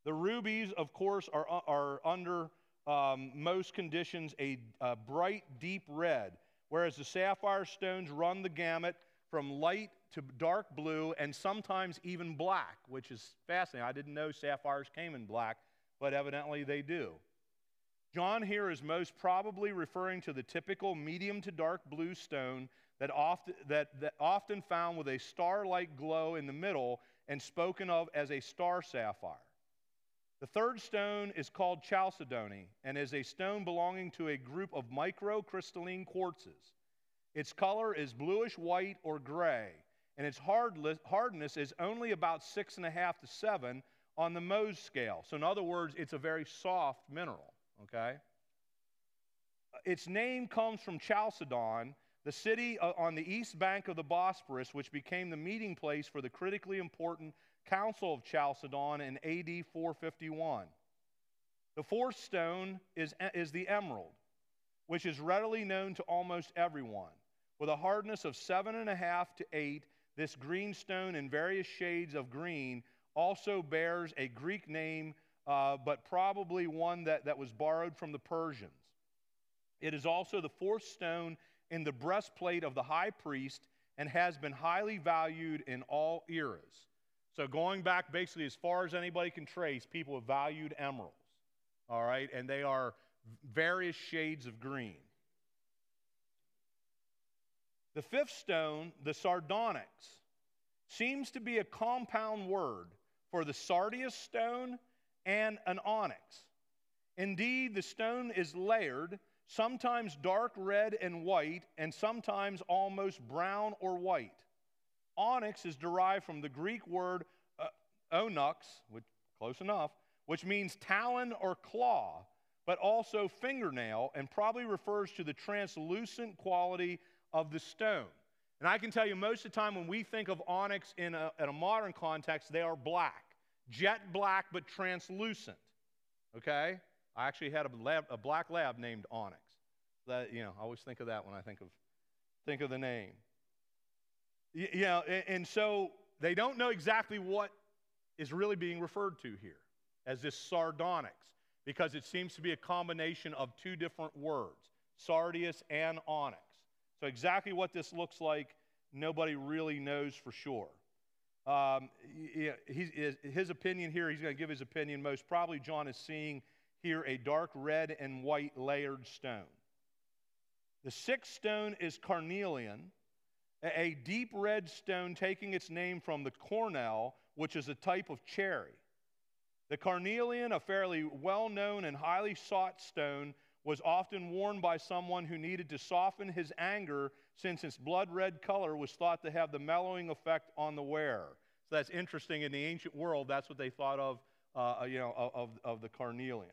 The rubies, of course, are, are under um, most conditions a, a bright, deep red, whereas the sapphire stones run the gamut from light to dark blue and sometimes even black, which is fascinating. I didn't know sapphires came in black but evidently they do. John here is most probably referring to the typical medium to dark blue stone that often, that, that often found with a star like glow in the middle and spoken of as a star sapphire. The third stone is called chalcedony and is a stone belonging to a group of microcrystalline quartzes. Its color is bluish white or gray, and its hardness is only about six and a half to seven on the Mohs scale. So, in other words, it's a very soft mineral, okay? Its name comes from Chalcedon, the city uh, on the east bank of the Bosporus, which became the meeting place for the critically important Council of Chalcedon in AD 451. The fourth stone is, is the emerald, which is readily known to almost everyone. With a hardness of seven and a half to eight, this green stone in various shades of green also bears a Greek name, uh, but probably one that, that was borrowed from the Persians. It is also the fourth stone in the breastplate of the high priest and has been highly valued in all eras. So, going back basically as far as anybody can trace, people have valued emeralds, all right, and they are various shades of green. The fifth stone, the sardonyx, seems to be a compound word for the sardius stone and an onyx. Indeed, the stone is layered, sometimes dark red and white, and sometimes almost brown or white. Onyx is derived from the Greek word uh, onyx, which close enough, which means talon or claw, but also fingernail, and probably refers to the translucent quality of the stone. And I can tell you, most of the time when we think of onyx in a, in a modern context, they are black, jet black, but translucent. Okay? I actually had a, lab, a black lab named Onyx. That, you know, I always think of that when I think of, think of the name. You, you know, and, and so they don't know exactly what is really being referred to here as this sardonyx because it seems to be a combination of two different words, sardius and onyx. So, exactly what this looks like, nobody really knows for sure. Um, his, his opinion here, he's going to give his opinion. Most probably, John is seeing here a dark red and white layered stone. The sixth stone is carnelian, a deep red stone taking its name from the cornel, which is a type of cherry. The carnelian, a fairly well known and highly sought stone, was often worn by someone who needed to soften his anger since its blood red color was thought to have the mellowing effect on the wearer. So that's interesting. In the ancient world, that's what they thought of, uh, you know, of, of the carnelian.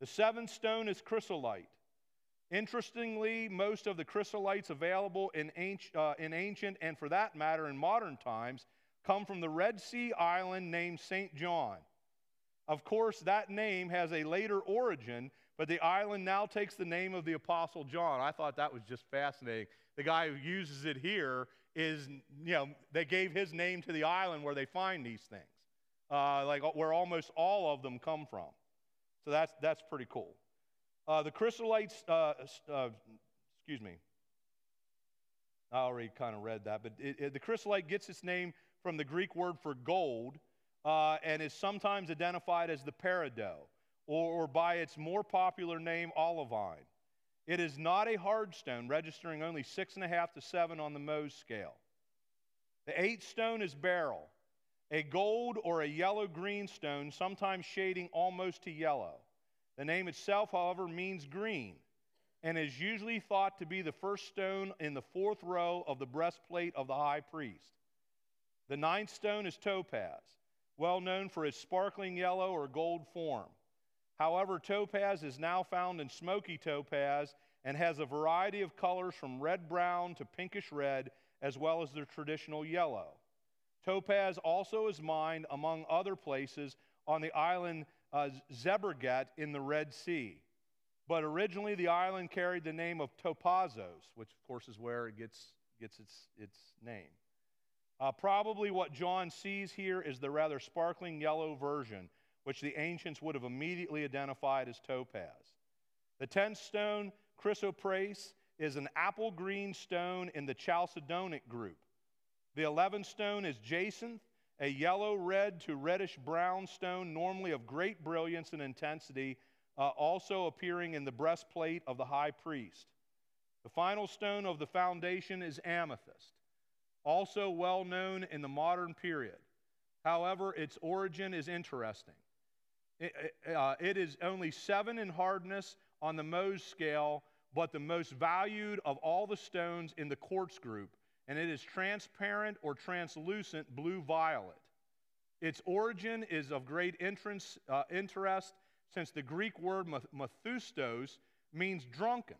The seventh stone is chrysolite. Interestingly, most of the chrysolites available in ancient, uh, in ancient and, for that matter, in modern times, come from the Red Sea island named St. John. Of course, that name has a later origin but the island now takes the name of the Apostle John. I thought that was just fascinating. The guy who uses it here is, you know, they gave his name to the island where they find these things, uh, like where almost all of them come from. So that's, that's pretty cool. Uh, the chrysolites, uh, uh excuse me, I already kind of read that, but it, it, the chrysolite gets its name from the Greek word for gold uh, and is sometimes identified as the peridot or, or by its more popular name, olivine. It is not a hard stone, registering only six and a half to seven on the Mohs scale. The eighth stone is beryl, a gold or a yellow green stone, sometimes shading almost to yellow. The name itself, however, means green and is usually thought to be the first stone in the fourth row of the breastplate of the high priest. The ninth stone is topaz, well known for its sparkling yellow or gold form. However, topaz is now found in smoky topaz and has a variety of colors from red brown to pinkish red, as well as the traditional yellow. Topaz also is mined, among other places, on the island uh, in the Red Sea. But originally, the island carried the name of Topazos, which, of course, is where it gets, gets its, its name. Uh, probably what John sees here is the rather sparkling yellow version, which the ancients would have immediately identified as topaz. The tenth stone, chrysoprase, is an apple green stone in the chalcedonic group. The eleventh stone is jacinth, a yellow red to reddish brown stone, normally of great brilliance and intensity, uh, also appearing in the breastplate of the high priest. The final stone of the foundation is amethyst, also well known in the modern period. However, its origin is interesting. It, uh, it is only seven in hardness on the Mohs scale, but the most valued of all the stones in the quartz group, and it is transparent or translucent blue violet. Its origin is of great entrance, uh, interest since the Greek word mathustos means drunken.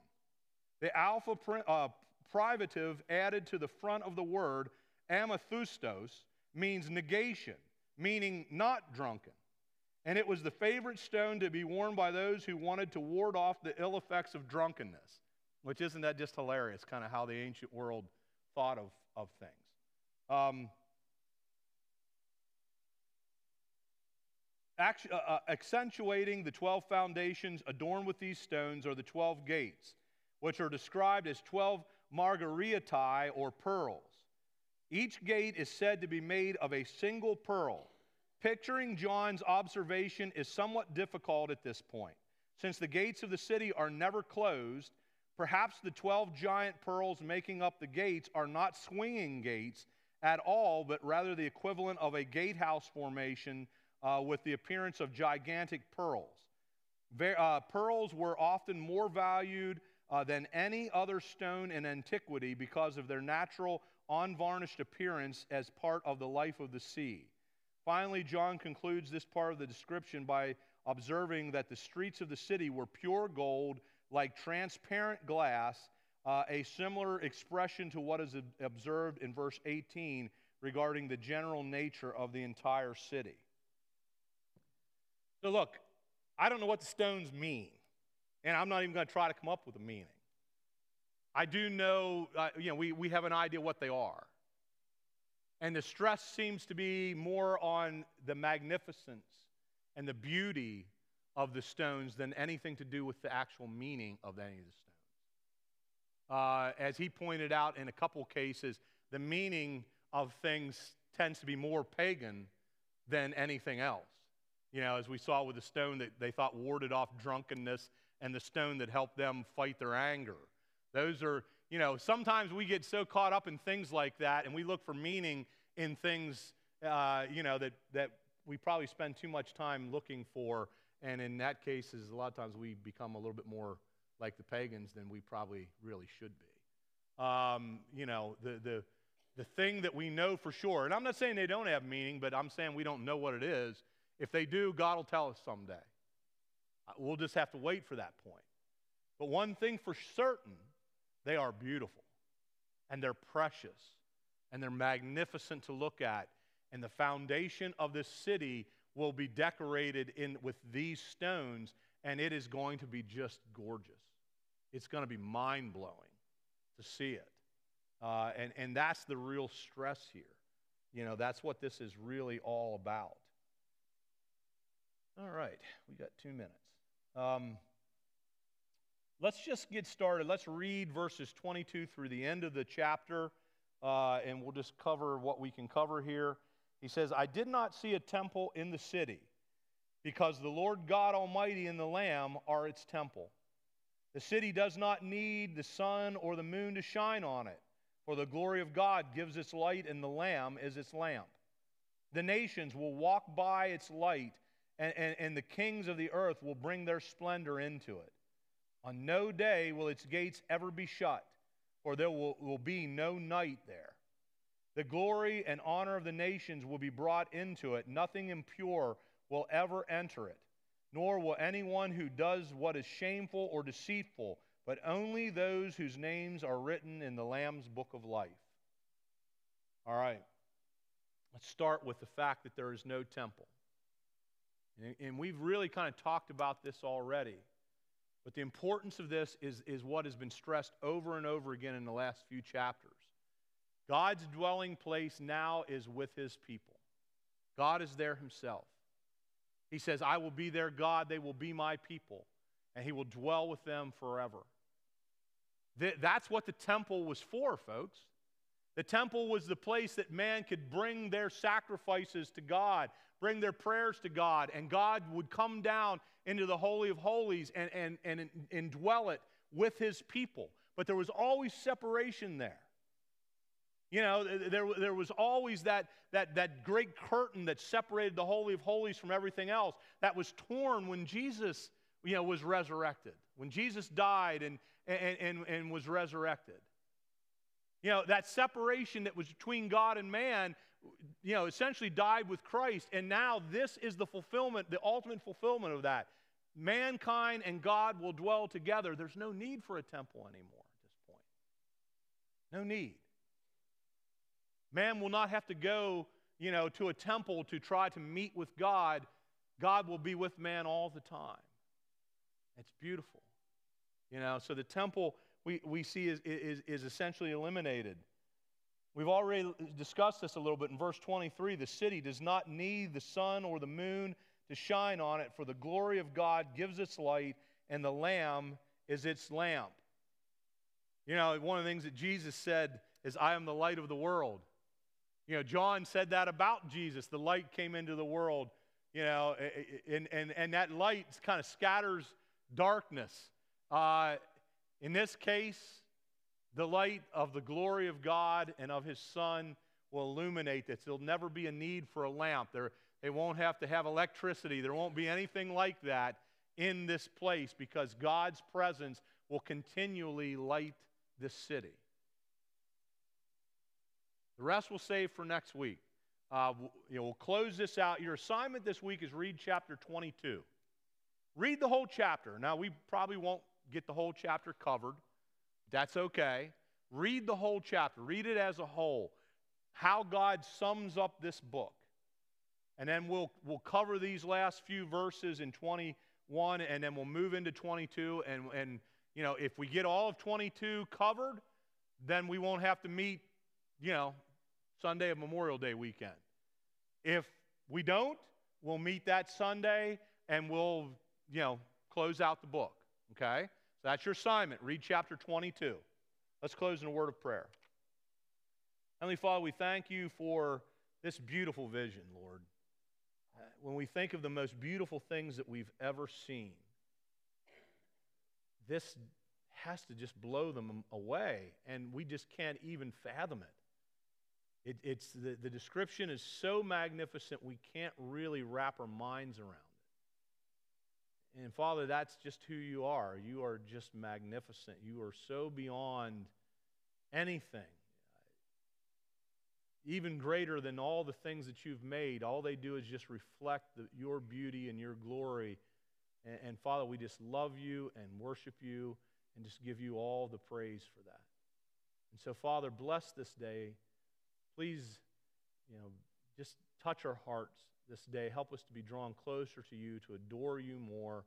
The alpha uh, privative added to the front of the word amathustos means negation, meaning not drunken. And it was the favorite stone to be worn by those who wanted to ward off the ill effects of drunkenness, which isn't that just hilarious, kind of how the ancient world thought of, of things. Um, uh, uh, accentuating the 12 foundations adorned with these stones are the 12 gates, which are described as 12 margarietae or pearls. Each gate is said to be made of a single pearl. Picturing John's observation is somewhat difficult at this point. Since the gates of the city are never closed, perhaps the 12 giant pearls making up the gates are not swinging gates at all, but rather the equivalent of a gatehouse formation uh, with the appearance of gigantic pearls. Uh, pearls were often more valued uh, than any other stone in antiquity because of their natural, unvarnished appearance as part of the life of the sea. Finally, John concludes this part of the description by observing that the streets of the city were pure gold, like transparent glass, uh, a similar expression to what is observed in verse 18 regarding the general nature of the entire city. So, look, I don't know what the stones mean, and I'm not even going to try to come up with a meaning. I do know, uh, you know, we, we have an idea what they are. And the stress seems to be more on the magnificence and the beauty of the stones than anything to do with the actual meaning of any of the stones. Uh, as he pointed out in a couple cases, the meaning of things tends to be more pagan than anything else. You know, as we saw with the stone that they thought warded off drunkenness and the stone that helped them fight their anger. Those are, you know, sometimes we get so caught up in things like that and we look for meaning in things, uh, you know, that, that we probably spend too much time looking for. And in that case, is a lot of times we become a little bit more like the pagans than we probably really should be. Um, you know, the, the, the thing that we know for sure, and I'm not saying they don't have meaning, but I'm saying we don't know what it is if they do, God will tell us someday. Uh, we'll just have to wait for that point. But one thing for certain, they are beautiful and they're precious and they're magnificent to look at. And the foundation of this city will be decorated in, with these stones, and it is going to be just gorgeous. It's going to be mind blowing to see it. Uh, and, and that's the real stress here. You know, that's what this is really all about. All right, we got two minutes. Um, let's just get started. Let's read verses 22 through the end of the chapter, uh, and we'll just cover what we can cover here. He says, I did not see a temple in the city, because the Lord God Almighty and the Lamb are its temple. The city does not need the sun or the moon to shine on it, for the glory of God gives its light, and the Lamb is its lamp. The nations will walk by its light and, and, and the kings of the earth will bring their splendor into it. On no day will its gates ever be shut, or there will, will be no night there. The glory and honor of the nations will be brought into it. Nothing impure will ever enter it, nor will anyone who does what is shameful or deceitful, but only those whose names are written in the Lamb's book of life. All right. Let's start with the fact that there is no temple. And we've really kind of talked about this already. But the importance of this is, is what has been stressed over and over again in the last few chapters. God's dwelling place now is with his people. God is there himself. He says, I will be their God, they will be my people, and he will dwell with them forever. That's what the temple was for, folks. The temple was the place that man could bring their sacrifices to God, bring their prayers to God, and God would come down into the Holy of Holies and, and, and indwell it with his people. But there was always separation there. You know, there, there was always that, that, that great curtain that separated the Holy of Holies from everything else that was torn when Jesus you know, was resurrected. When Jesus died and, and, and, and was resurrected. You know, that separation that was between God and man, you know, essentially died with Christ. And now this is the fulfillment, the ultimate fulfillment of that. Mankind and God will dwell together. There's no need for a temple anymore at this point. No need. Man will not have to go, you know, to a temple to try to meet with God. God will be with man all the time. It's beautiful. You know, so the temple we, we see is, is, is essentially eliminated. We've already discussed this a little bit in verse 23. The city does not need the sun or the moon to shine on it, for the glory of God gives its light, and the Lamb is its lamp. You know, one of the things that Jesus said is, I am the light of the world. You know, John said that about Jesus. The light came into the world, you know, and, and, and that light kind of scatters darkness. Uh, in this case, the light of the glory of God and of His Son will illuminate this. There'll never be a need for a lamp. There, they won't have to have electricity. There won't be anything like that in this place because God's presence will continually light this city. The rest we'll save for next week. Uh, you know, we'll close this out. Your assignment this week is read chapter 22. Read the whole chapter. Now, we probably won't get the whole chapter covered. That's okay. Read the whole chapter, read it as a whole. How God sums up this book. And then we'll, we'll cover these last few verses in 21, and then we'll move into 22. And, and, you know, if we get all of 22 covered, then we won't have to meet, you know, Sunday of Memorial Day weekend. If we don't, we'll meet that Sunday and we'll, you know, close out the book. Okay? So that's your assignment. Read chapter 22. Let's close in a word of prayer. Heavenly Father, we thank you for this beautiful vision, Lord. Uh, when we think of the most beautiful things that we've ever seen, this has to just blow them away, and we just can't even fathom it. it it's the, the description is so magnificent we can't really wrap our minds around. And Father, that's just who you are. You are just magnificent. You are so beyond anything, even greater than all the things that you've made. All they do is just reflect the, your beauty and your glory. And, and Father, we just love you and worship you and just give you all the praise for that. And so, Father, bless this day. Please, you know, just touch our hearts this day. Help us to be drawn closer to you, to adore you more.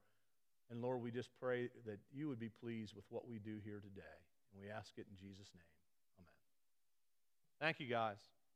And Lord, we just pray that you would be pleased with what we do here today. And we ask it in Jesus' name. Amen. Thank you, guys.